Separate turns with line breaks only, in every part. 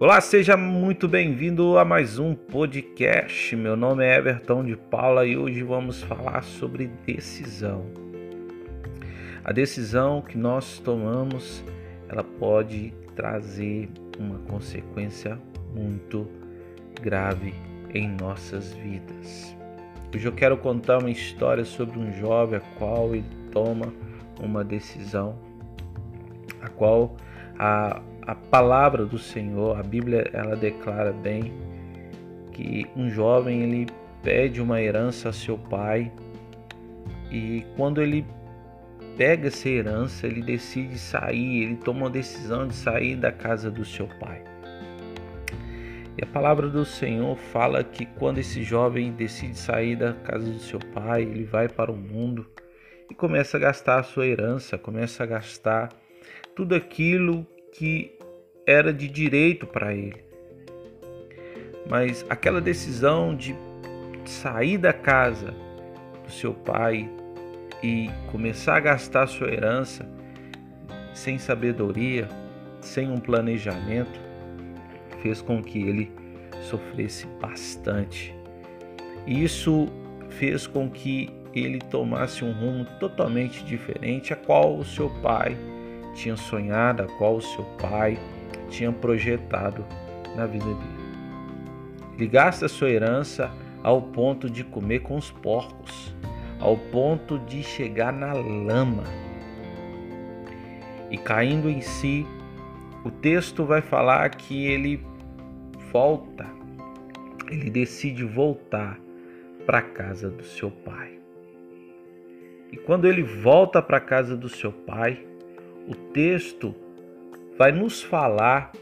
Olá, seja muito bem-vindo a mais um podcast. Meu nome é Everton de Paula e hoje vamos falar sobre decisão. A decisão que nós tomamos, ela pode trazer uma consequência muito grave em nossas vidas. Hoje eu quero contar uma história sobre um jovem a qual ele toma uma decisão, a qual a a palavra do Senhor, a Bíblia ela declara bem que um jovem ele pede uma herança a seu pai e quando ele pega essa herança, ele decide sair, ele toma a decisão de sair da casa do seu pai. E a palavra do Senhor fala que quando esse jovem decide sair da casa do seu pai, ele vai para o mundo e começa a gastar a sua herança, começa a gastar tudo aquilo que era de direito para ele. Mas aquela decisão de sair da casa do seu pai e começar a gastar sua herança sem sabedoria, sem um planejamento, fez com que ele sofresse bastante. Isso fez com que ele tomasse um rumo totalmente diferente a qual o seu pai tinha sonhado, a qual o seu pai tinha projetado na vida dele. Ele gasta sua herança ao ponto de comer com os porcos, ao ponto de chegar na lama. E caindo em si, o texto vai falar que ele volta, ele decide voltar para a casa do seu pai. E quando ele volta para a casa do seu pai, o texto vai nos falar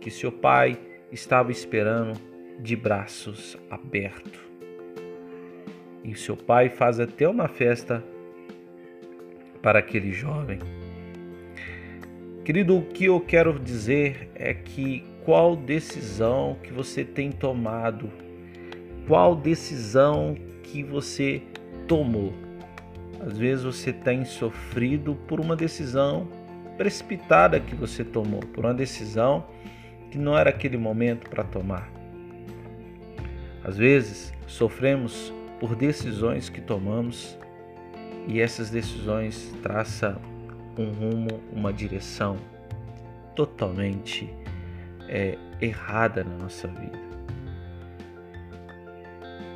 que seu pai estava esperando de braços abertos. E seu pai faz até uma festa para aquele jovem. Querido, o que eu quero dizer é que qual decisão que você tem tomado, qual decisão que você tomou. Às vezes você tem sofrido por uma decisão precipitada que você tomou, por uma decisão que não era aquele momento para tomar. Às vezes, sofremos por decisões que tomamos e essas decisões traçam um rumo, uma direção totalmente é, errada na nossa vida.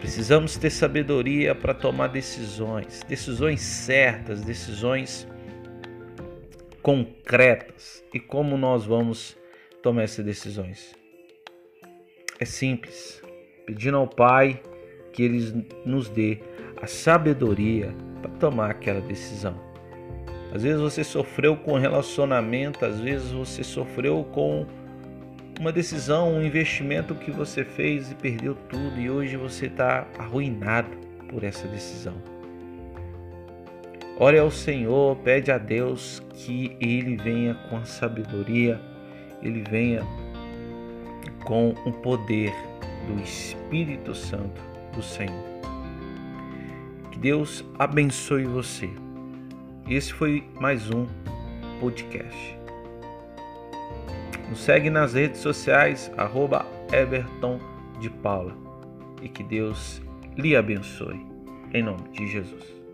Precisamos ter sabedoria para tomar decisões, decisões certas, decisões concretas e como nós vamos tomar essas decisões. É simples, pedindo ao Pai que Ele nos dê a sabedoria para tomar aquela decisão. Às vezes você sofreu com relacionamento, às vezes você sofreu com uma decisão, um investimento que você fez e perdeu tudo e hoje você está arruinado por essa decisão. Ore ao Senhor, pede a Deus que Ele venha com a sabedoria, Ele venha com o poder do Espírito Santo do Senhor. Que Deus abençoe você. Esse foi mais um podcast. Nos segue nas redes sociais, arroba Everton de Paula. E que Deus lhe abençoe. Em nome de Jesus.